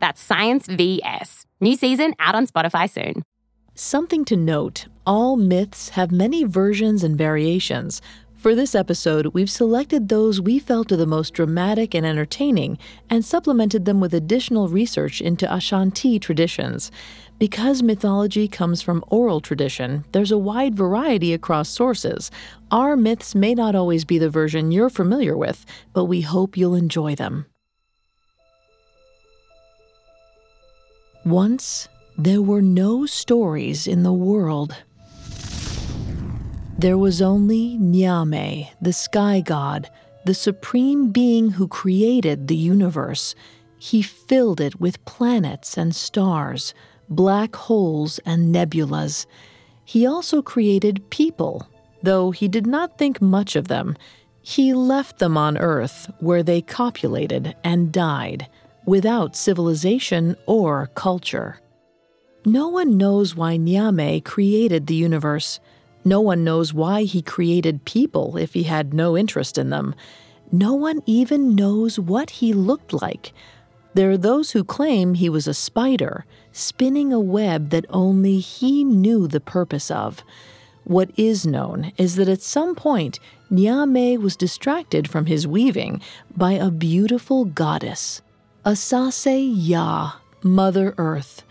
That's Science VS. New season out on Spotify soon. Something to note all myths have many versions and variations. For this episode, we've selected those we felt are the most dramatic and entertaining and supplemented them with additional research into Ashanti traditions. Because mythology comes from oral tradition, there's a wide variety across sources. Our myths may not always be the version you're familiar with, but we hope you'll enjoy them. Once, there were no stories in the world. There was only Nyame, the sky god, the supreme being who created the universe. He filled it with planets and stars, black holes and nebulas. He also created people, though he did not think much of them. He left them on Earth, where they copulated and died without civilization or culture. No one knows why Nyame created the universe. No one knows why he created people if he had no interest in them. No one even knows what he looked like. There are those who claim he was a spider, spinning a web that only he knew the purpose of. What is known is that at some point, Nyame was distracted from his weaving by a beautiful goddess. Asase Ya, Mother Earth.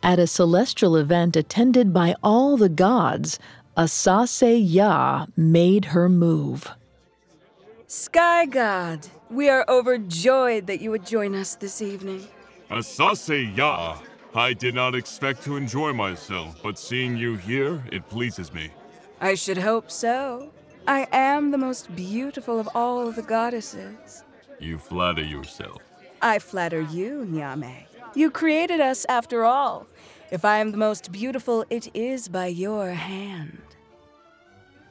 At a celestial event attended by all the gods, Asase Ya made her move. Sky God, we are overjoyed that you would join us this evening. Asase Ya, I did not expect to enjoy myself, but seeing you here, it pleases me. I should hope so. I am the most beautiful of all the goddesses. You flatter yourself. I flatter you, Nyame. You created us after all. If I am the most beautiful, it is by your hand.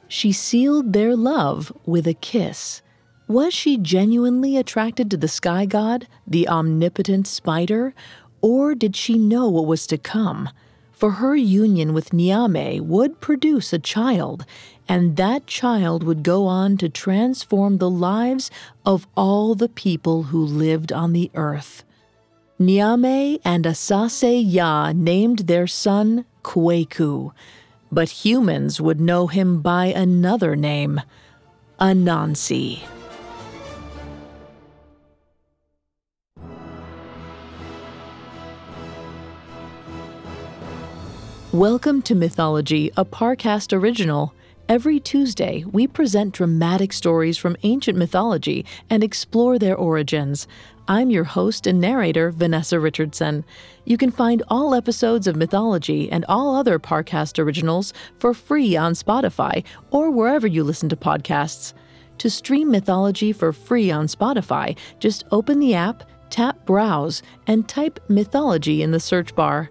She sealed their love with a kiss. Was she genuinely attracted to the sky god, the omnipotent spider, or did she know what was to come? For her union with Nyame would produce a child, and that child would go on to transform the lives of all the people who lived on the earth. Nyame and Asase Ya named their son Kwaku, but humans would know him by another name, Anansi. Welcome to Mythology, a Parcast original. Every Tuesday, we present dramatic stories from ancient mythology and explore their origins. I'm your host and narrator, Vanessa Richardson. You can find all episodes of Mythology and all other Parcast originals for free on Spotify or wherever you listen to podcasts. To stream Mythology for free on Spotify, just open the app, tap Browse, and type Mythology in the search bar.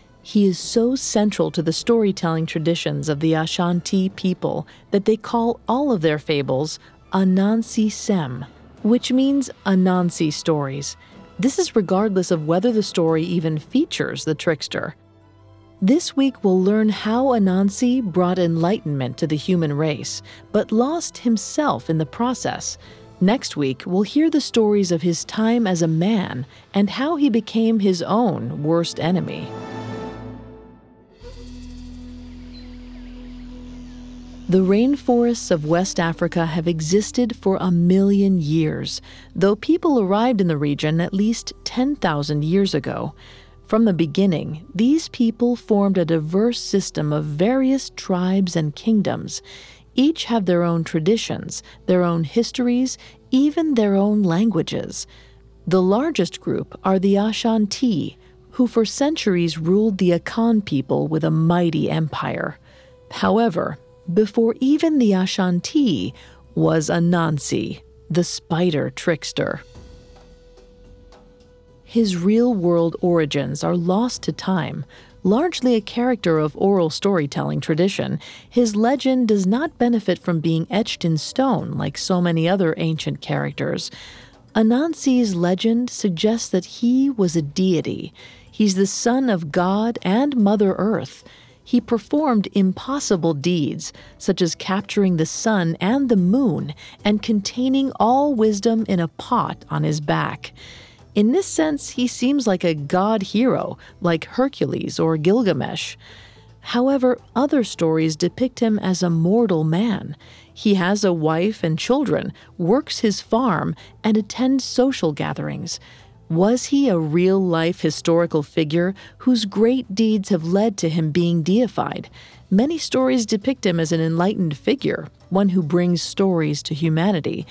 He is so central to the storytelling traditions of the Ashanti people that they call all of their fables Anansi Sem, which means Anansi stories. This is regardless of whether the story even features the trickster. This week, we'll learn how Anansi brought enlightenment to the human race, but lost himself in the process. Next week, we'll hear the stories of his time as a man and how he became his own worst enemy. The rainforests of West Africa have existed for a million years, though people arrived in the region at least 10,000 years ago. From the beginning, these people formed a diverse system of various tribes and kingdoms. Each have their own traditions, their own histories, even their own languages. The largest group are the Ashanti, who for centuries ruled the Akan people with a mighty empire. However, before even the Ashanti was Anansi, the spider trickster. His real world origins are lost to time. Largely a character of oral storytelling tradition, his legend does not benefit from being etched in stone like so many other ancient characters. Anansi's legend suggests that he was a deity. He's the son of God and Mother Earth. He performed impossible deeds, such as capturing the sun and the moon and containing all wisdom in a pot on his back. In this sense, he seems like a god hero, like Hercules or Gilgamesh. However, other stories depict him as a mortal man. He has a wife and children, works his farm, and attends social gatherings. Was he a real life historical figure whose great deeds have led to him being deified? Many stories depict him as an enlightened figure, one who brings stories to humanity.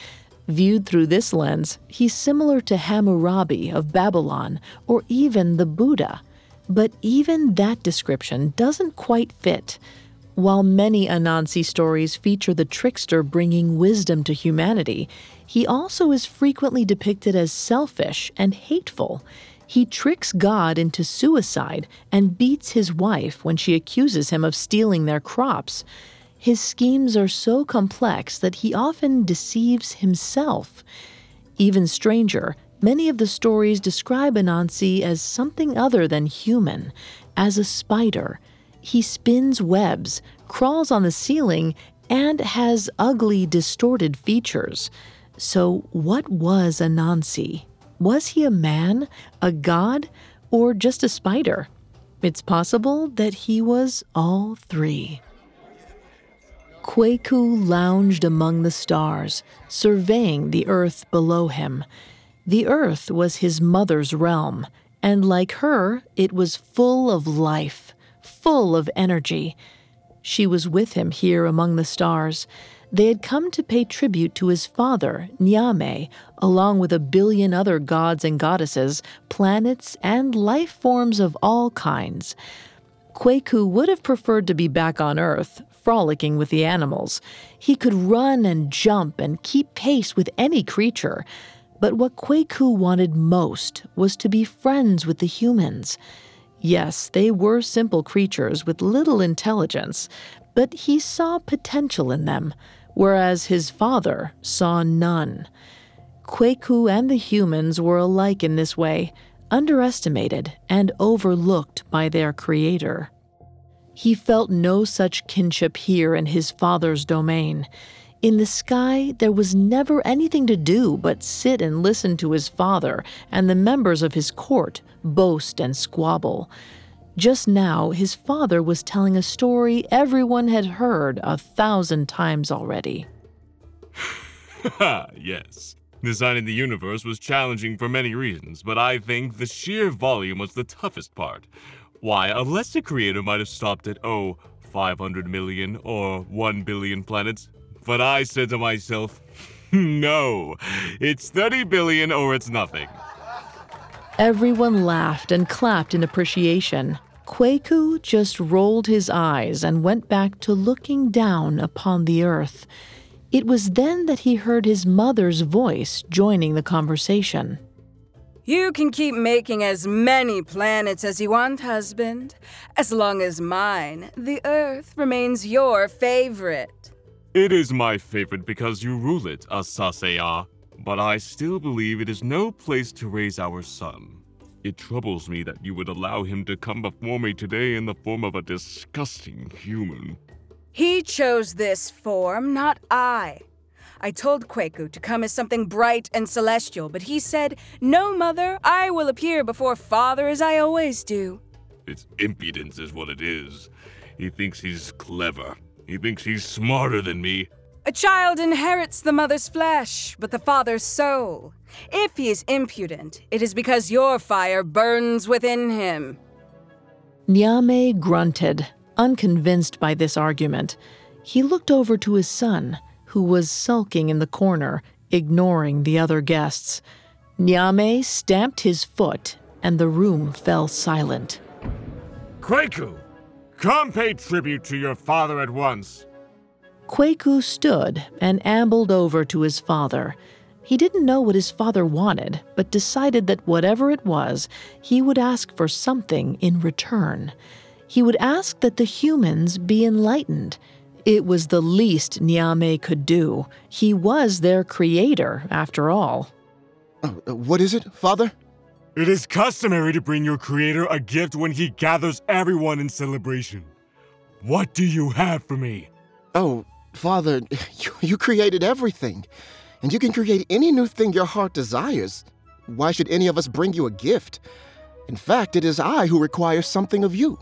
Viewed through this lens, he's similar to Hammurabi of Babylon or even the Buddha. But even that description doesn't quite fit. While many Anansi stories feature the trickster bringing wisdom to humanity, he also is frequently depicted as selfish and hateful. He tricks God into suicide and beats his wife when she accuses him of stealing their crops. His schemes are so complex that he often deceives himself. Even stranger, many of the stories describe Anansi as something other than human, as a spider he spins webs, crawls on the ceiling, and has ugly, distorted features. So, what was Anansi? Was he a man, a god, or just a spider? It's possible that he was all three. Kwaku lounged among the stars, surveying the earth below him. The earth was his mother's realm, and like her, it was full of life full of energy. She was with him here among the stars. They had come to pay tribute to his father, Nyame, along with a billion other gods and goddesses, planets, and life forms of all kinds. Kwaku would have preferred to be back on Earth, frolicking with the animals. He could run and jump and keep pace with any creature. But what Kwaku wanted most was to be friends with the humans. Yes, they were simple creatures with little intelligence, but he saw potential in them, whereas his father saw none. Kwaku and the humans were alike in this way, underestimated and overlooked by their creator. He felt no such kinship here in his father's domain. In the sky, there was never anything to do but sit and listen to his father and the members of his court boast and squabble. Just now, his father was telling a story everyone had heard a thousand times already. yes. Designing the universe was challenging for many reasons, but I think the sheer volume was the toughest part. Why, a lesser creator might have stopped at, oh, 500 million or 1 billion planets, but I said to myself, no, it's 30 billion or it's nothing. Everyone laughed and clapped in appreciation. Kwaku just rolled his eyes and went back to looking down upon the earth. It was then that he heard his mother's voice joining the conversation. You can keep making as many planets as you want, husband, as long as mine, the Earth, remains your favorite. It is my favorite because you rule it, Asase Ya, but I still believe it is no place to raise our son. It troubles me that you would allow him to come before me today in the form of a disgusting human. He chose this form, not I. I told Kwaku to come as something bright and celestial, but he said, No, mother, I will appear before father as I always do. It's impudence, is what it is. He thinks he's clever, he thinks he's smarter than me. A child inherits the mother's flesh, but the father's soul. If he is impudent, it is because your fire burns within him. Nyame grunted, unconvinced by this argument. He looked over to his son, who was sulking in the corner, ignoring the other guests. Nyame stamped his foot, and the room fell silent. Kwaku, come pay tribute to your father at once. Kwaku stood and ambled over to his father. He didn't know what his father wanted, but decided that whatever it was, he would ask for something in return. He would ask that the humans be enlightened. It was the least Nyame could do. He was their creator, after all. Uh, uh, what is it, Father? It is customary to bring your creator a gift when he gathers everyone in celebration. What do you have for me? Oh, Father, you, you created everything, and you can create any new thing your heart desires. Why should any of us bring you a gift? In fact, it is I who require something of you.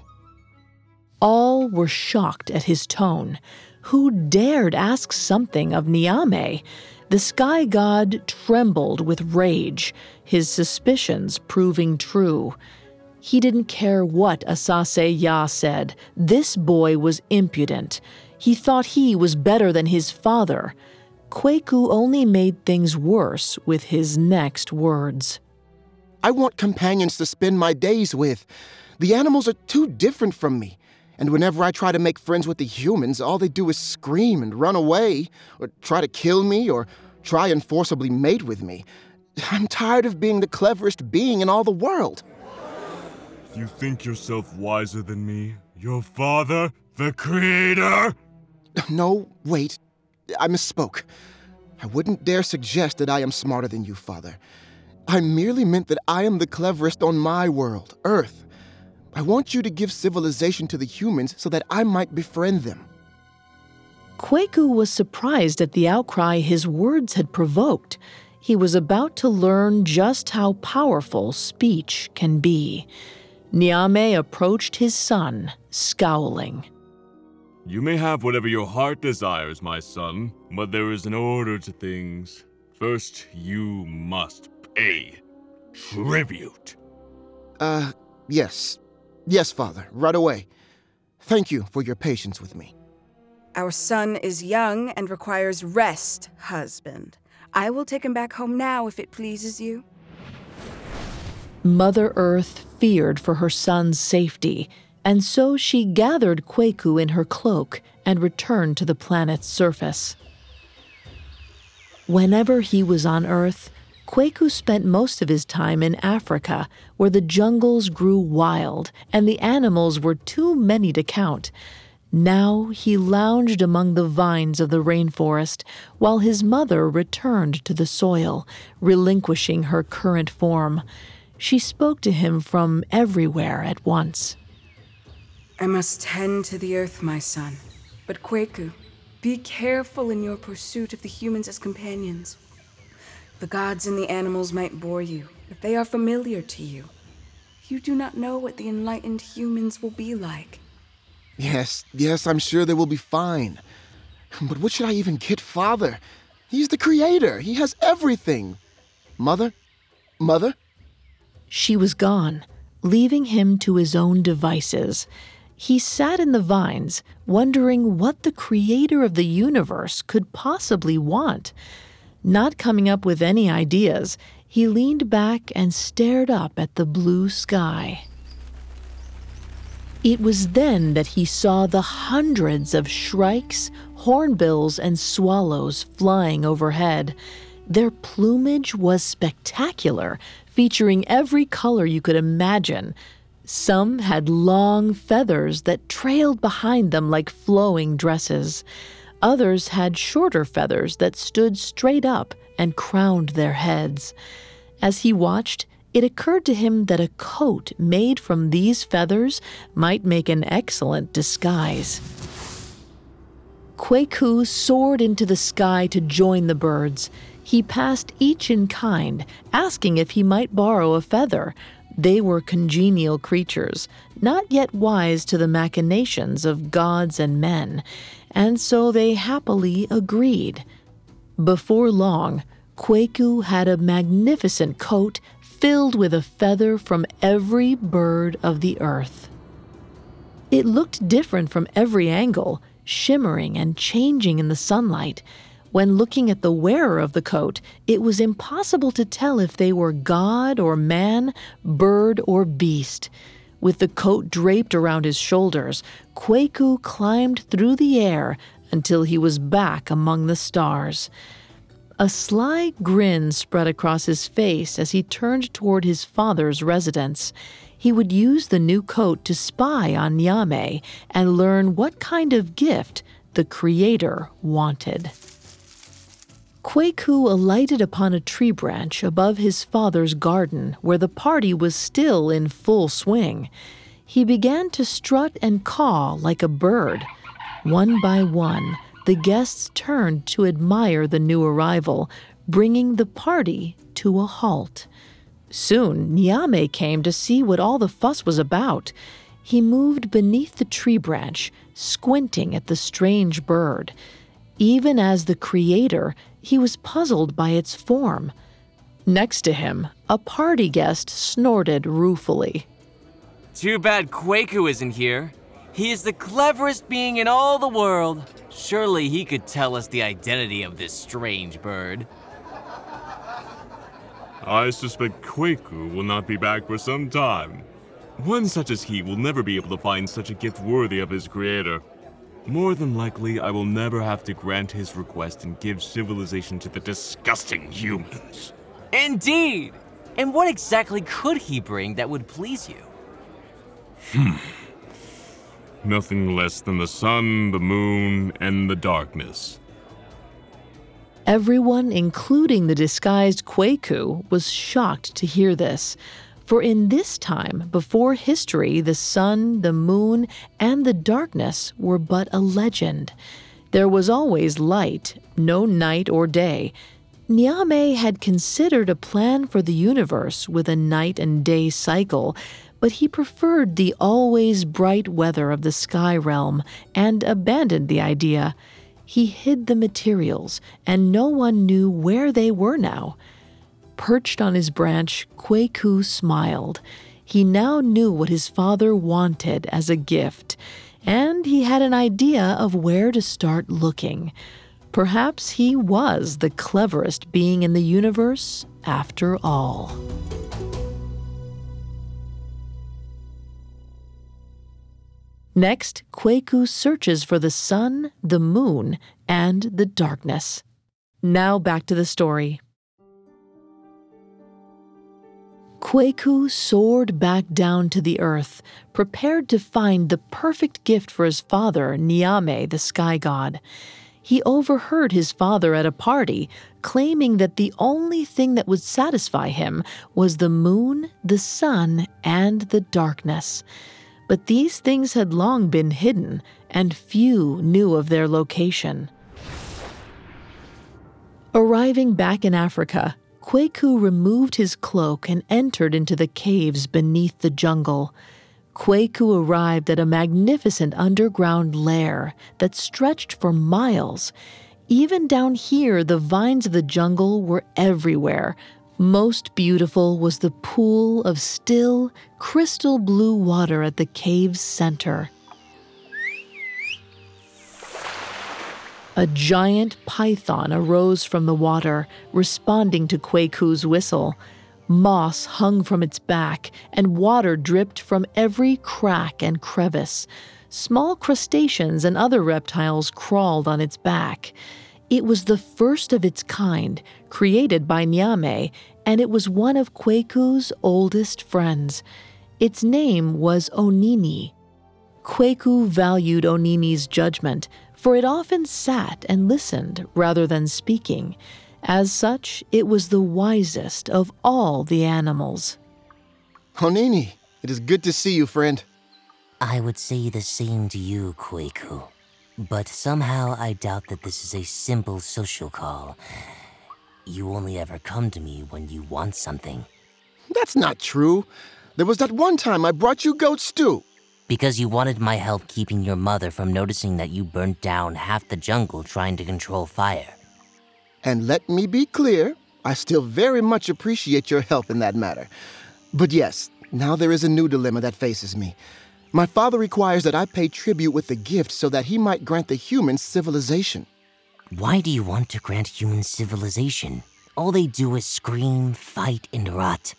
All were shocked at his tone. Who dared ask something of Nyame? The sky god trembled with rage, his suspicions proving true. He didn't care what Asase Ya said. This boy was impudent. He thought he was better than his father. Kwaku only made things worse with his next words. I want companions to spend my days with. The animals are too different from me. And whenever I try to make friends with the humans, all they do is scream and run away, or try to kill me, or try and forcibly mate with me. I'm tired of being the cleverest being in all the world. You think yourself wiser than me? Your father? The creator? No, wait. I misspoke. I wouldn't dare suggest that I am smarter than you, Father. I merely meant that I am the cleverest on my world, Earth. I want you to give civilization to the humans so that I might befriend them. Kwaku was surprised at the outcry his words had provoked. He was about to learn just how powerful speech can be. Nyame approached his son, scowling. You may have whatever your heart desires, my son, but there is an order to things. First, you must pay tribute. Uh, yes. Yes, Father, right away. Thank you for your patience with me. Our son is young and requires rest, husband. I will take him back home now if it pleases you. Mother Earth feared for her son's safety and so she gathered Kwaku in her cloak and returned to the planet's surface. Whenever he was on Earth, Kwaku spent most of his time in Africa, where the jungles grew wild and the animals were too many to count. Now he lounged among the vines of the rainforest while his mother returned to the soil, relinquishing her current form. She spoke to him from everywhere at once. I must tend to the earth, my son. But Kwaku, be careful in your pursuit of the humans as companions. The gods and the animals might bore you, but they are familiar to you. You do not know what the enlightened humans will be like. Yes, yes, I'm sure they will be fine. But what should I even get Father? He's the creator, he has everything. Mother? Mother? She was gone, leaving him to his own devices. He sat in the vines, wondering what the creator of the universe could possibly want. Not coming up with any ideas, he leaned back and stared up at the blue sky. It was then that he saw the hundreds of shrikes, hornbills, and swallows flying overhead. Their plumage was spectacular, featuring every color you could imagine some had long feathers that trailed behind them like flowing dresses. Others had shorter feathers that stood straight up and crowned their heads. As he watched, it occurred to him that a coat made from these feathers might make an excellent disguise. Kwaku soared into the sky to join the birds. He passed each in kind, asking if he might borrow a feather, They were congenial creatures, not yet wise to the machinations of gods and men, and so they happily agreed. Before long, Kwaku had a magnificent coat filled with a feather from every bird of the earth. It looked different from every angle, shimmering and changing in the sunlight. When looking at the wearer of the coat, it was impossible to tell if they were god or man, bird or beast. With the coat draped around his shoulders, Kwaku climbed through the air until he was back among the stars. A sly grin spread across his face as he turned toward his father's residence. He would use the new coat to spy on Nyame and learn what kind of gift the Creator wanted. Kwaku alighted upon a tree branch above his father's garden where the party was still in full swing. He began to strut and caw like a bird. One by one, the guests turned to admire the new arrival, bringing the party to a halt. Soon, Nyame came to see what all the fuss was about. He moved beneath the tree branch, squinting at the strange bird. Even as the creator, he was puzzled by its form. Next to him, a party guest snorted ruefully. Too bad Kwaku isn't here. He is the cleverest being in all the world. Surely he could tell us the identity of this strange bird. I suspect Kwaku will not be back for some time. One such as he will never be able to find such a gift worthy of his creator. More than likely, I will never have to grant his request and give civilization to the disgusting humans. Indeed! And what exactly could he bring that would please you? Hmm. Nothing less than the sun, the moon, and the darkness. Everyone, including the disguised Kwaku, was shocked to hear this. For in this time, before history, the sun, the moon, and the darkness were but a legend. There was always light, no night or day. Nyame had considered a plan for the universe with a night and day cycle, but he preferred the always bright weather of the sky realm and abandoned the idea. He hid the materials, and no one knew where they were now. Perched on his branch, Kwaku smiled. He now knew what his father wanted as a gift, and he had an idea of where to start looking. Perhaps he was the cleverest being in the universe after all. Next, Kwaku searches for the sun, the moon, and the darkness. Now back to the story. Kwaku soared back down to the earth, prepared to find the perfect gift for his father, Nyame, the sky god. He overheard his father at a party claiming that the only thing that would satisfy him was the moon, the sun, and the darkness. But these things had long been hidden, and few knew of their location. Arriving back in Africa, Kwaku removed his cloak and entered into the caves beneath the jungle. Kwaku arrived at a magnificent underground lair that stretched for miles. Even down here, the vines of the jungle were everywhere, most beautiful was the pool of still, crystal blue water at the cave's center. A giant python arose from the water, responding to Kwaku's whistle. Moss hung from its back, and water dripped from every crack and crevice. Small crustaceans and other reptiles crawled on its back. It was the first of its kind, created by Nyame, and it was one of Kwaku's oldest friends. Its name was Onini. Kwaku valued Onini's judgment, for it often sat and listened rather than speaking. As such, it was the wisest of all the animals. Onini, it is good to see you, friend. I would say the same to you, Kwaku. But somehow I doubt that this is a simple social call. You only ever come to me when you want something. That's not true. There was that one time I brought you goat stew. Because you wanted my help keeping your mother from noticing that you burnt down half the jungle trying to control fire. And let me be clear, I still very much appreciate your help in that matter. But yes, now there is a new dilemma that faces me. My father requires that I pay tribute with a gift so that he might grant the humans civilization. Why do you want to grant human civilization? All they do is scream, fight, and rot.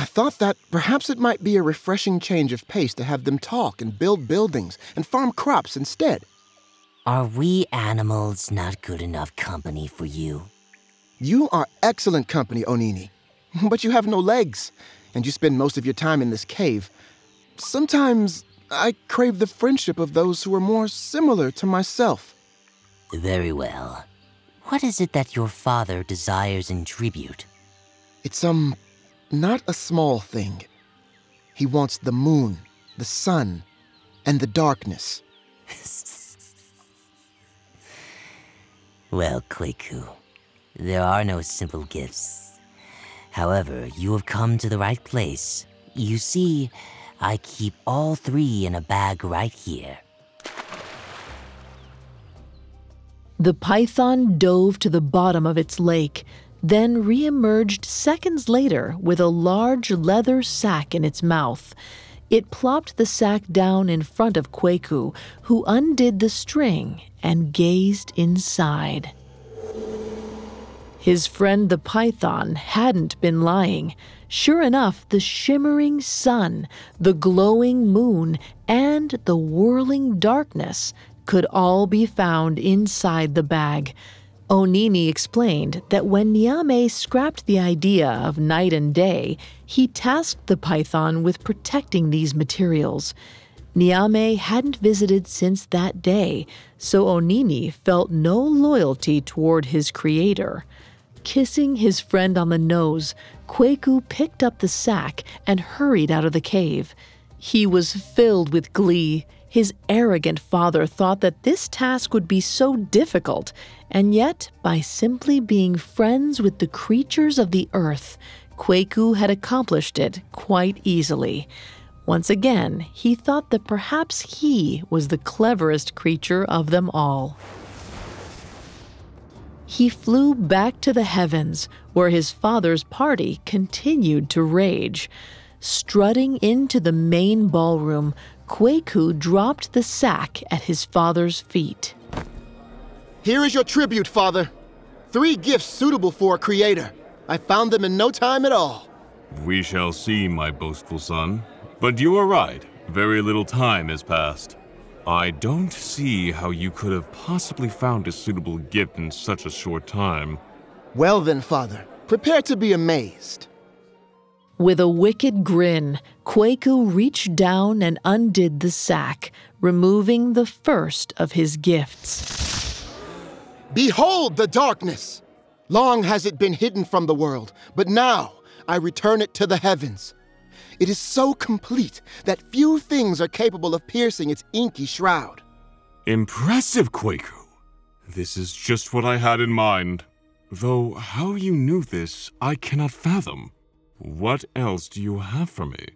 I thought that perhaps it might be a refreshing change of pace to have them talk and build buildings and farm crops instead. Are we animals not good enough company for you? You are excellent company, Onini. But you have no legs, and you spend most of your time in this cave. Sometimes I crave the friendship of those who are more similar to myself. Very well. What is it that your father desires in tribute? It's, um, not a small thing. He wants the moon, the sun, and the darkness. well, Kweku, there are no simple gifts. However, you have come to the right place. You see, I keep all three in a bag right here. The python dove to the bottom of its lake, then reemerged seconds later with a large leather sack in its mouth. It plopped the sack down in front of Kweku, who undid the string and gazed inside. His friend the python hadn't been lying. Sure enough, the shimmering sun, the glowing moon, and the whirling darkness could all be found inside the bag. Onini explained that when Nyame scrapped the idea of night and day, he tasked the python with protecting these materials. Nyame hadn't visited since that day, so Onini felt no loyalty toward his creator. Kissing his friend on the nose, Kweku picked up the sack and hurried out of the cave. He was filled with glee. His arrogant father thought that this task would be so difficult, and yet, by simply being friends with the creatures of the earth, Kweku had accomplished it quite easily. Once again, he thought that perhaps he was the cleverest creature of them all he flew back to the heavens, where his father's party continued to rage. Strutting into the main ballroom, Kweku dropped the sack at his father's feet. Here is your tribute, father. Three gifts suitable for a creator. I found them in no time at all. We shall see, my boastful son. But you are right. Very little time has passed. I don't see how you could have possibly found a suitable gift in such a short time. Well then, father, prepare to be amazed. With a wicked grin, Kweku reached down and undid the sack, removing the first of his gifts. Behold the darkness! Long has it been hidden from the world, but now I return it to the heavens. It is so complete that few things are capable of piercing its inky shroud. Impressive, Kweku. This is just what I had in mind. Though how you knew this, I cannot fathom. What else do you have for me?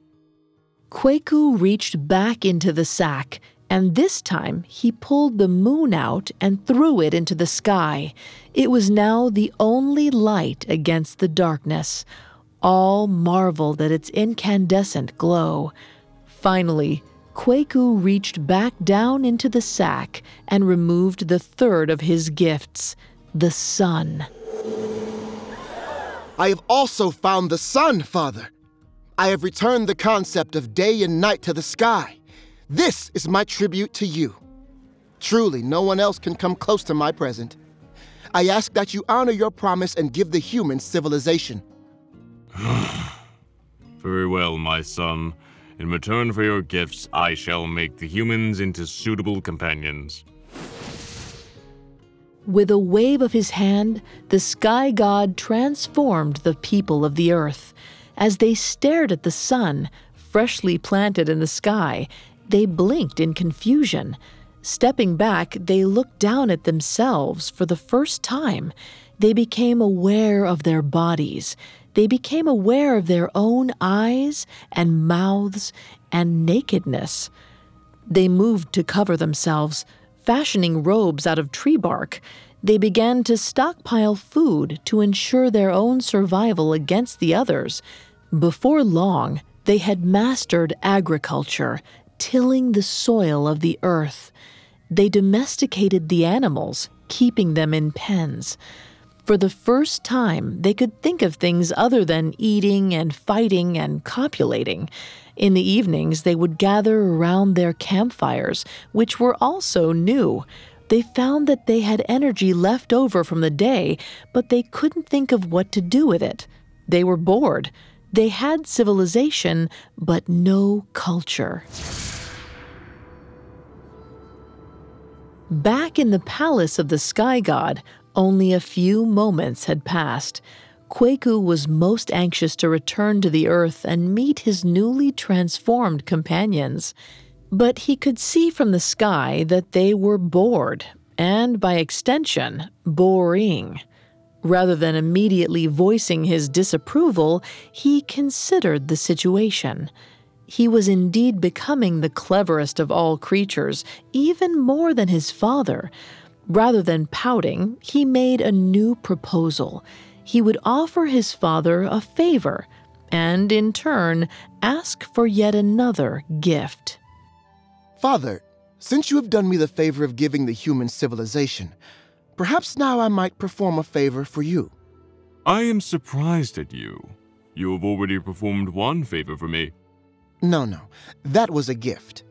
Kweku reached back into the sack, and this time he pulled the moon out and threw it into the sky. It was now the only light against the darkness. All marveled at its incandescent glow. Finally, Kweku reached back down into the sack and removed the third of his gifts the sun. I have also found the sun, Father. I have returned the concept of day and night to the sky. This is my tribute to you. Truly, no one else can come close to my present. I ask that you honor your promise and give the humans civilization. Very well, my son. In return for your gifts, I shall make the humans into suitable companions. With a wave of his hand, the sky god transformed the people of the earth. As they stared at the sun, freshly planted in the sky, they blinked in confusion. Stepping back, they looked down at themselves for the first time. They became aware of their bodies. they became aware of their own eyes and mouths and nakedness. They moved to cover themselves, fashioning robes out of tree bark. They began to stockpile food to ensure their own survival against the others. Before long, they had mastered agriculture, tilling the soil of the earth. They domesticated the animals, keeping them in pens. For the first time, they could think of things other than eating and fighting and copulating. In the evenings, they would gather around their campfires, which were also new. They found that they had energy left over from the day, but they couldn't think of what to do with it. They were bored. They had civilization, but no culture. Back in the palace of the sky god, only a few moments had passed. Kwaku was most anxious to return to the earth and meet his newly transformed companions. But he could see from the sky that they were bored, and by extension, boring. Rather than immediately voicing his disapproval, he considered the situation. He was indeed becoming the cleverest of all creatures, even more than his father. Rather than pouting, he made a new proposal. He would offer his father a favor, and in turn, ask for yet another gift. Father, since you have done me the favor of giving the human civilization, Perhaps now I might perform a favor for you. I am surprised at you. You have already performed one favor for me. No, no. That was a gift.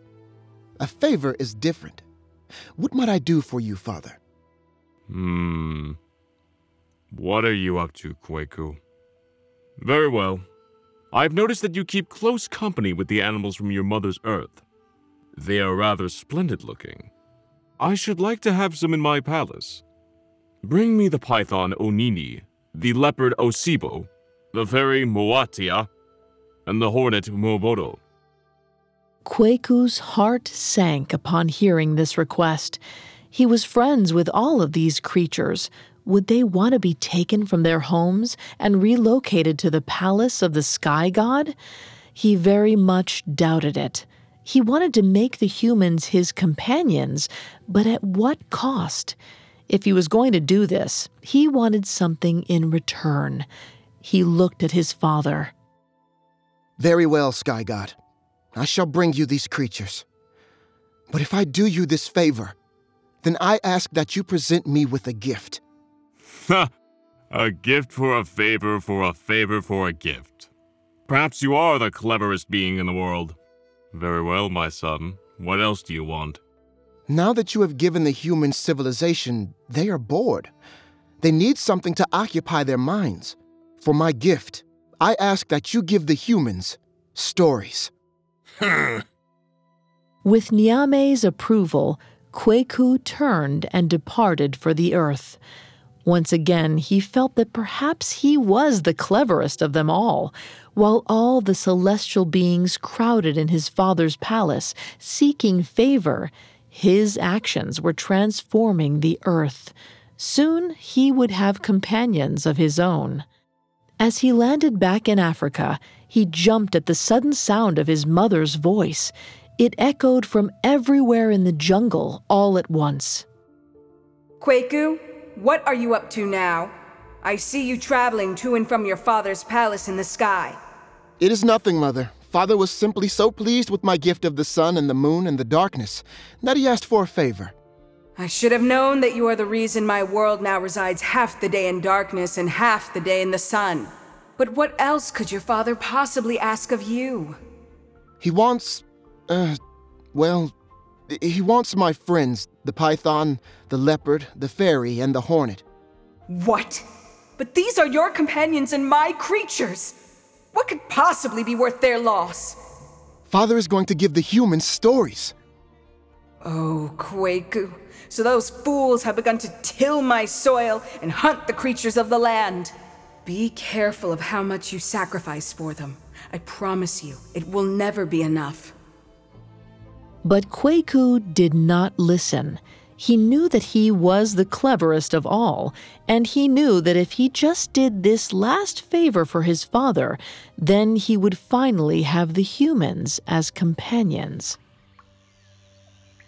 A favor is different. What might I do for you, Father? Hmm. What are you up to, Kwaku? Very well. I've noticed that you keep close company with the animals from your mother's earth. They are rather splendid looking. I should like to have some in my palace. Bring me the python Onini, the leopard Osebo, the fairy Mmoatia, and the hornet Mobodo. Kwaku's heart sank upon hearing this request. He was friends with all of these creatures. Would they want to be taken from their homes and relocated to the palace of the sky god? He very much doubted it. He wanted to make the humans his companions, but at what cost? If he was going to do this, he wanted something in return. He looked at his father. Very well, Sky God. I shall bring you these creatures. But if I do you this favor, then I ask that you present me with a gift. Ha! a gift for a favor for a favor for a gift. Perhaps you are the cleverest being in the world. Very well, my son. What else do you want? Now that you have given the human civilization, they are bored. They need something to occupy their minds. For my gift, I ask that you give the humans stories. With Nyame's approval, Kwaku turned and departed for the earth. Once again, he felt that perhaps he was the cleverest of them all, while all the celestial beings crowded in his father's palace, seeking favor his actions were transforming the earth. Soon he would have companions of his own. As he landed back in Africa, he jumped at the sudden sound of his mother's voice. It echoed from everywhere in the jungle all at once. Kwaku, what are you up to now? I see you traveling to and from your father's palace in the sky. It is nothing, Mother. Father was simply so pleased with my gift of the sun and the moon and the darkness that he asked for a favor. I should have known that you are the reason my world now resides half the day in darkness and half the day in the sun. But what else could your father possibly ask of you? He wants. Uh. Well, he wants my friends the python, the leopard, the fairy, and the hornet. What? But these are your companions and my creatures! What could possibly be worth their loss? Father is going to give the humans stories. Oh, Kwaku. So those fools have begun to till my soil and hunt the creatures of the land. Be careful of how much you sacrifice for them. I promise you, it will never be enough. But Kwaku did not listen. He knew that he was the cleverest of all, and he knew that if he just did this last favor for his father, then he would finally have the humans as companions.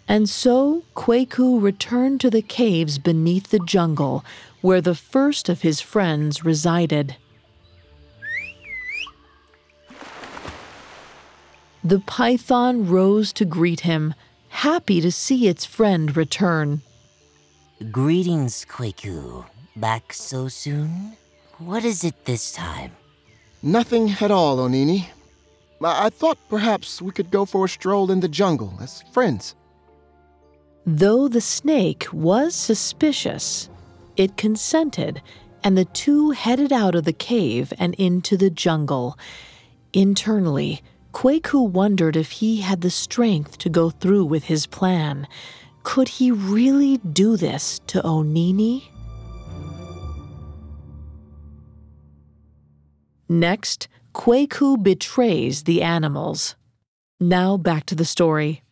And so Kwaku returned to the caves beneath the jungle, where the first of his friends resided. The python rose to greet him, happy to see its friend return. Greetings, Kwaku. Back so soon? What is it this time? Nothing at all, Onini. I, I thought perhaps we could go for a stroll in the jungle as friends. Though the snake was suspicious, it consented, and the two headed out of the cave and into the jungle. Internally, Kwaku wondered if he had the strength to go through with his plan. Could he really do this to Onini? Next, Kwaku betrays the animals. Now back to the story.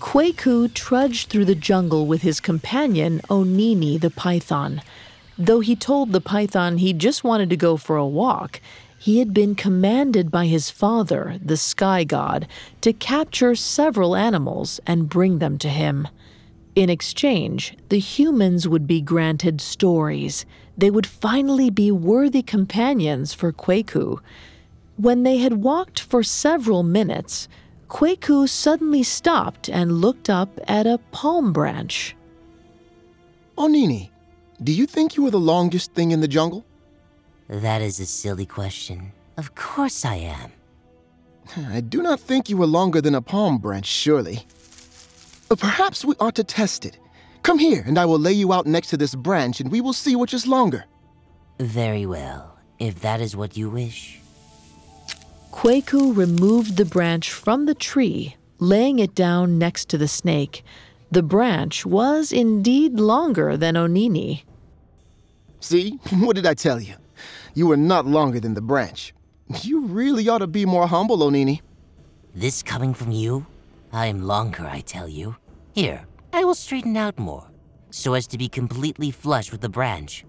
Kwaku trudged through the jungle with his companion, Onini the python. Though he told the python he just wanted to go for a walk, he had been commanded by his father, the sky god, to capture several animals and bring them to him. In exchange, the humans would be granted stories. They would finally be worthy companions for Kwaku. When they had walked for several minutes, Kwaku suddenly stopped and looked up at a palm branch. Onini, do you think you are the longest thing in the jungle? That is a silly question. Of course I am. I do not think you are longer than a palm branch, surely. But perhaps we ought to test it. Come here, and I will lay you out next to this branch, and we will see which is longer. Very well, if that is what you wish. Kwaku removed the branch from the tree, laying it down next to the snake. The branch was indeed longer than Onini. See, what did I tell you? You are not longer than the branch. You really ought to be more humble, Onini. This coming from you? I am longer, I tell you. Here, I will straighten out more, so as to be completely flush with the branch.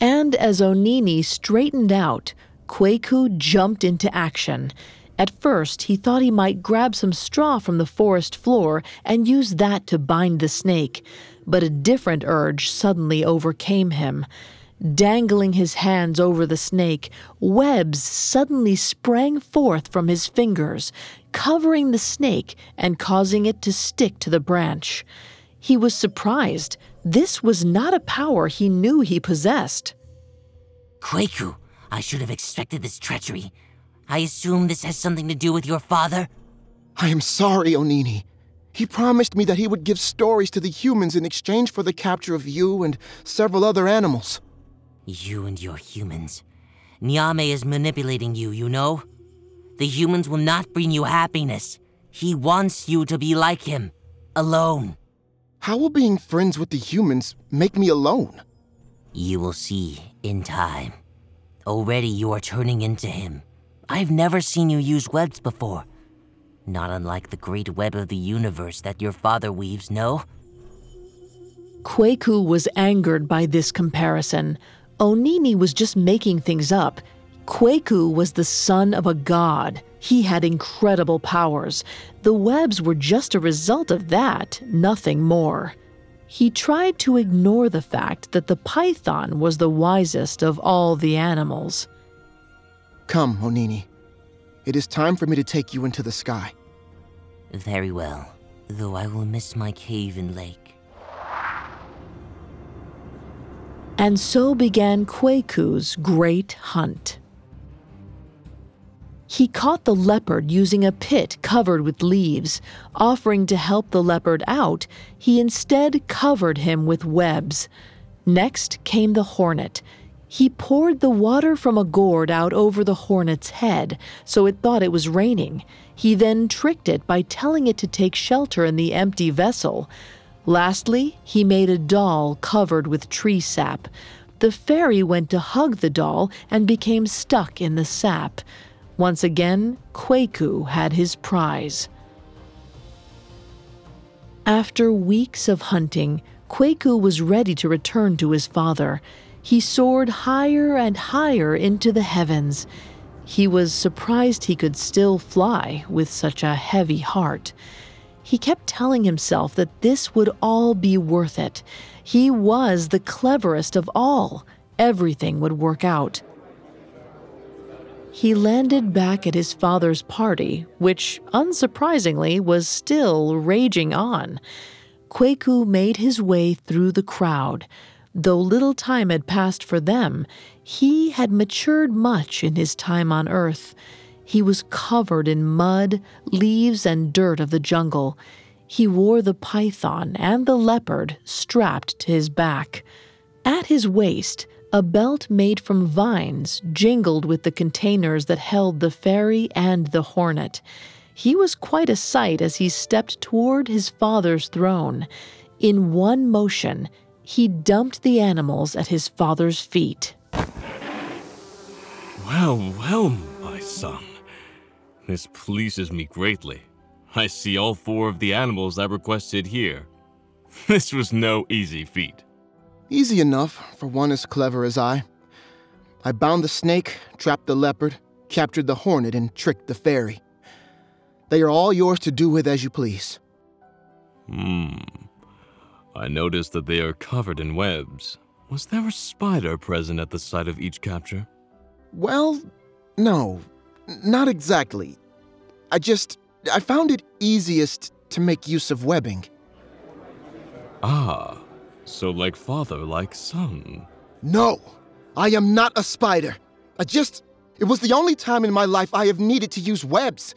And as Onini straightened out, Kwaku jumped into action. At first, he thought he might grab some straw from the forest floor and use that to bind the snake, but a different urge suddenly overcame him. Dangling his hands over the snake, webs suddenly sprang forth from his fingers, covering the snake and causing it to stick to the branch. He was surprised. This was not a power he knew he possessed. Kwaku, I should have expected this treachery. I assume this has something to do with your father? I am sorry, Onini. He promised me that he would give stories to the humans in exchange for the capture of you and several other animals. You and your humans. Nyame is manipulating you, you know? The humans will not bring you happiness. He wants you to be like him, alone. How will being friends with the humans make me alone? You will see in time. Already you are turning into him. I've never seen you use webs before. Not unlike the great web of the universe that your father weaves, no? Kwaku was angered by this comparison. Onini was just making things up. Kwaku was the son of a god. He had incredible powers. The webs were just a result of that, nothing more. He tried to ignore the fact that the python was the wisest of all the animals. Come, Onini. It is time for me to take you into the sky. Very well, though I will miss my cave and lake. And so began Kwaku's great hunt. He caught the leopard using a pit covered with leaves. Offering to help the leopard out, he instead covered him with webs. Next came the hornet. He poured the water from a gourd out over the hornet's head, so it thought it was raining. He then tricked it by telling it to take shelter in the empty vessel. Lastly, he made a doll covered with tree sap. The fairy went to hug the doll and became stuck in the sap. Once again, Kwaku had his prize. After weeks of hunting, Kwaku was ready to return to his father. He soared higher and higher into the heavens. He was surprised he could still fly with such a heavy heart. He kept telling himself that this would all be worth it. He was the cleverest of all. Everything would work out. He landed back at his father's party, which, unsurprisingly, was still raging on. Kwaku made his way through the crowd. Though little time had passed for them, he had matured much in his time on Earth. He was covered in mud, leaves, and dirt of the jungle. He wore the python and the leopard strapped to his back. At his waist, a belt made from vines jingled with the containers that held the fairy and the hornet. He was quite a sight as he stepped toward his father's throne. In one motion, he dumped the animals at his father's feet. Well, well, my son. This pleases me greatly. I see all four of the animals I requested here. This was no easy feat. Easy enough for one as clever as I. I bound the snake, trapped the leopard, captured the hornet, and tricked the fairy. They are all yours to do with as you please. Hmm. I noticed that they are covered in webs. Was there a spider present at the site of each capture? Well, no, not exactly. I just. I found it easiest to make use of webbing. Ah, so like father, like son. No, I am not a spider. I just. It was the only time in my life I have needed to use webs.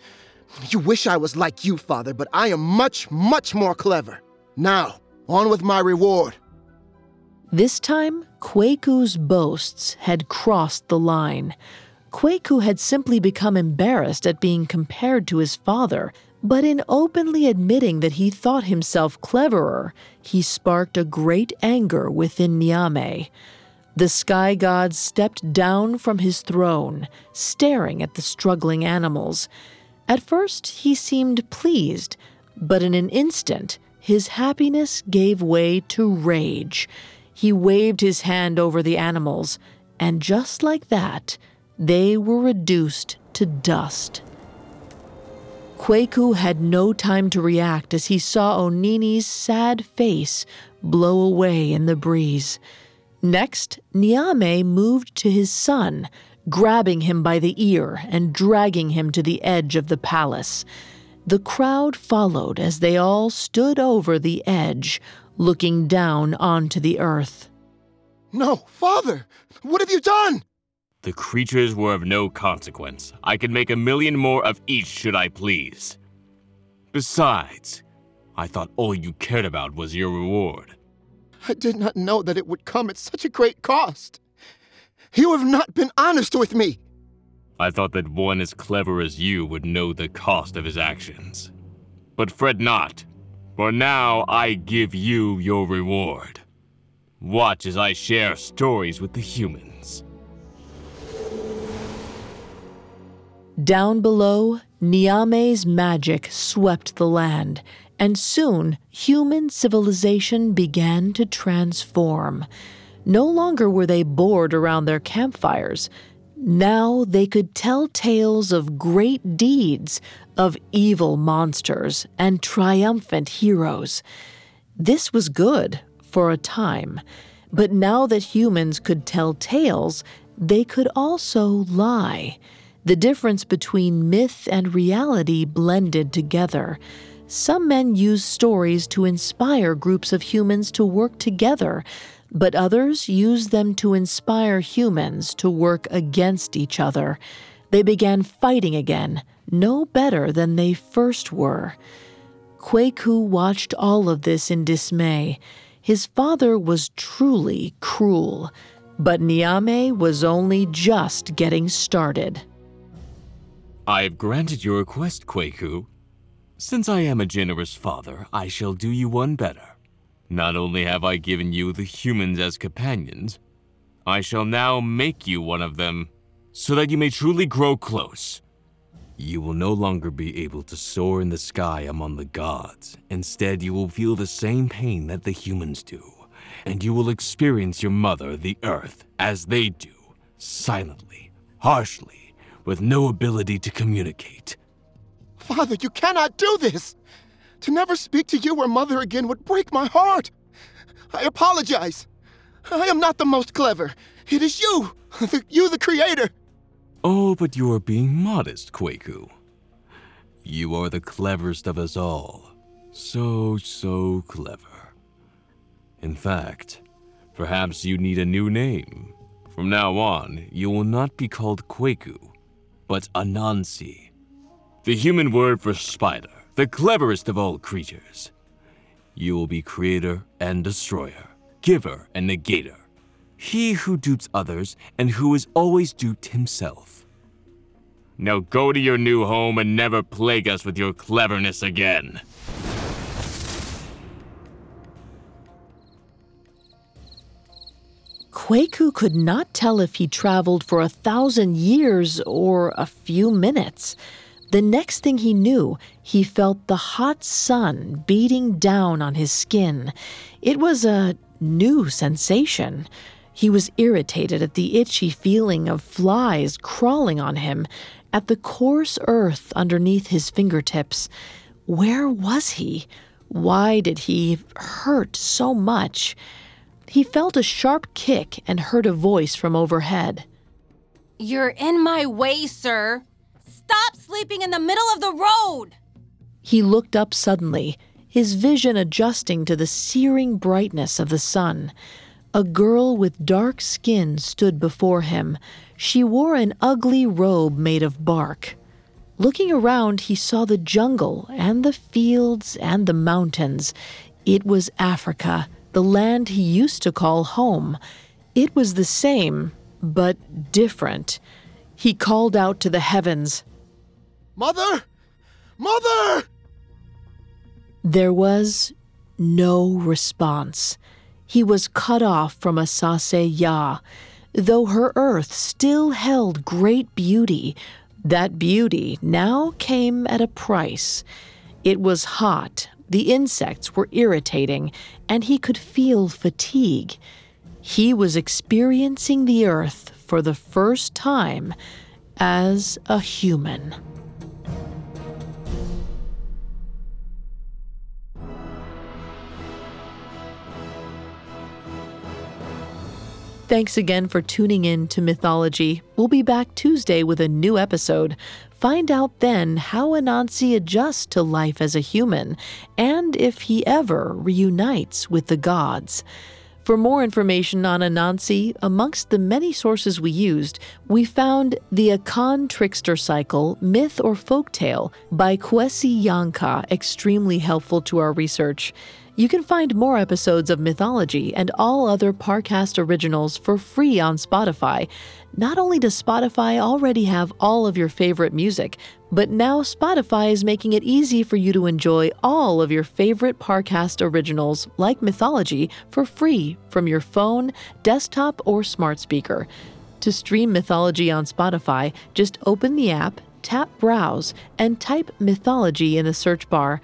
You wish I was like you, father, but I am much, much more clever. Now, on with my reward. This time, Kwaku's boasts had crossed the line. Kwaku had simply become embarrassed at being compared to his father, but in openly admitting that he thought himself cleverer, he sparked a great anger within Nyame. The sky god stepped down from his throne, staring at the struggling animals. At first, he seemed pleased, but in an instant, his happiness gave way to rage. He waved his hand over the animals, and just like that, they were reduced to dust. Kwaku had no time to react as he saw Onini's sad face blow away in the breeze. Next, Nyame moved to his son, grabbing him by the ear and dragging him to the edge of the palace. The crowd followed as they all stood over the edge, looking down onto the earth. No, father! What have you done? The creatures were of no consequence. I could make a million more of each should I please. Besides, I thought all you cared about was your reward. I did not know that it would come at such a great cost. You have not been honest with me. I thought that one as clever as you would know the cost of his actions. But fret not, for now I give you your reward. Watch as I share stories with the humans. Down below, Nyame's magic swept the land, and soon human civilization began to transform. No longer were they bored around their campfires. Now they could tell tales of great deeds, of evil monsters, and triumphant heroes. This was good for a time, but now that humans could tell tales, they could also lie. The difference between myth and reality blended together. Some men use stories to inspire groups of humans to work together, but others use them to inspire humans to work against each other. They began fighting again, no better than they first were. Kwaku watched all of this in dismay. His father was truly cruel, but Nyame was only just getting started. I have granted your request, Kwaku. Since I am a generous father, I shall do you one better. Not only have I given you the humans as companions, I shall now make you one of them, so that you may truly grow close. You will no longer be able to soar in the sky among the gods. Instead, you will feel the same pain that the humans do, and you will experience your mother, the earth, as they do, silently, harshly, with no ability to communicate. Father, you cannot do this! To never speak to you or Mother again would break my heart! I apologize! I am not the most clever. It is you! you, the creator! Oh, but you are being modest, Kwaku. You are the cleverest of us all. So, so clever. In fact, perhaps you need a new name. From now on, you will not be called Kwaku, but Anansi. The human word for spider, the cleverest of all creatures. You will be creator and destroyer, giver and negator. He who dupes others and who is always duped himself. Now go to your new home and never plague us with your cleverness again. Kwaku could not tell if he traveled for a thousand years or a few minutes. The next thing he knew, he felt the hot sun beating down on his skin. It was a new sensation. He was irritated at the itchy feeling of flies crawling on him, at the coarse earth underneath his fingertips. Where was he? Why did he hurt so much? He felt a sharp kick and heard a voice from overhead. You're in my way, sir. Stop sleeping in the middle of the road! He looked up suddenly, his vision adjusting to the searing brightness of the sun. A girl with dark skin stood before him. She wore an ugly robe made of bark. Looking around, he saw the jungle and the fields and the mountains. It was Africa, the land he used to call home. It was the same, but different. He called out to the heavens. Mother! Mother! There was no response. He was cut off from Asase Ya. Though her earth still held great beauty, that beauty now came at a price. It was hot, the insects were irritating, and he could feel fatigue. He was experiencing the earth for the first time as a human. Thanks again for tuning in to Mythology. We'll be back Tuesday with a new episode. Find out then how Anansi adjusts to life as a human and if he ever reunites with the gods. For more information on Anansi, amongst the many sources we used, we found The Akan Trickster Cycle Myth or Folktale by Kwesi Yankah extremely helpful to our research. You can find more episodes of Mythology and all other Parcast originals for free on Spotify. Not only does Spotify already have all of your favorite music, but now Spotify is making it easy for you to enjoy all of your favorite Parcast originals, like Mythology, for free from your phone, desktop, or smart speaker. To stream Mythology on Spotify, just open the app, tap Browse, and type Mythology in the search bar.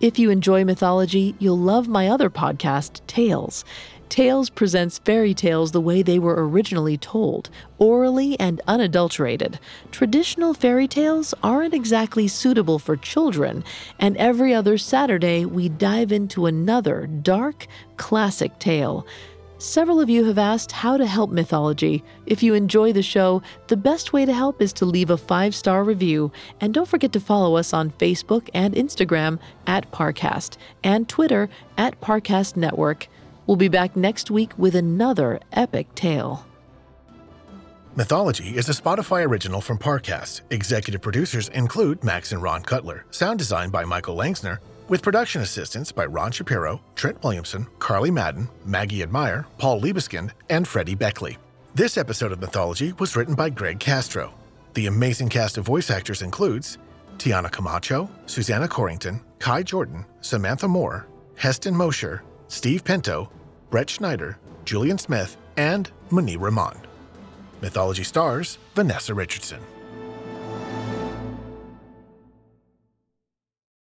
If you enjoy mythology, you'll love my other podcast, Tales. Tales presents fairy tales the way they were originally told, orally and unadulterated. Traditional fairy tales aren't exactly suitable for children, and every other Saturday we dive into another dark, classic tale. Several of you have asked how to help mythology. If you enjoy the show, the best way to help is to leave a five star review. And don't forget to follow us on Facebook and Instagram at Parcast and Twitter at Parcast Network. We'll be back next week with another epic tale. Mythology is a Spotify original from Parcast. Executive producers include Max and Ron Cutler. Sound design by Michael Langsner with production assistance by Ron Shapiro, Trent Williamson, Carly Madden, Maggie Admire, Paul Liebeskind, and Freddie Beckley. This episode of Mythology was written by Greg Castro. The amazing cast of voice actors includes Tiana Camacho, Susanna Corrington, Kai Jordan, Samantha Moore, Heston Mosher, Steve Pinto, Brett Schneider, Julian Smith, and Muni Ramond. Mythology stars Vanessa Richardson.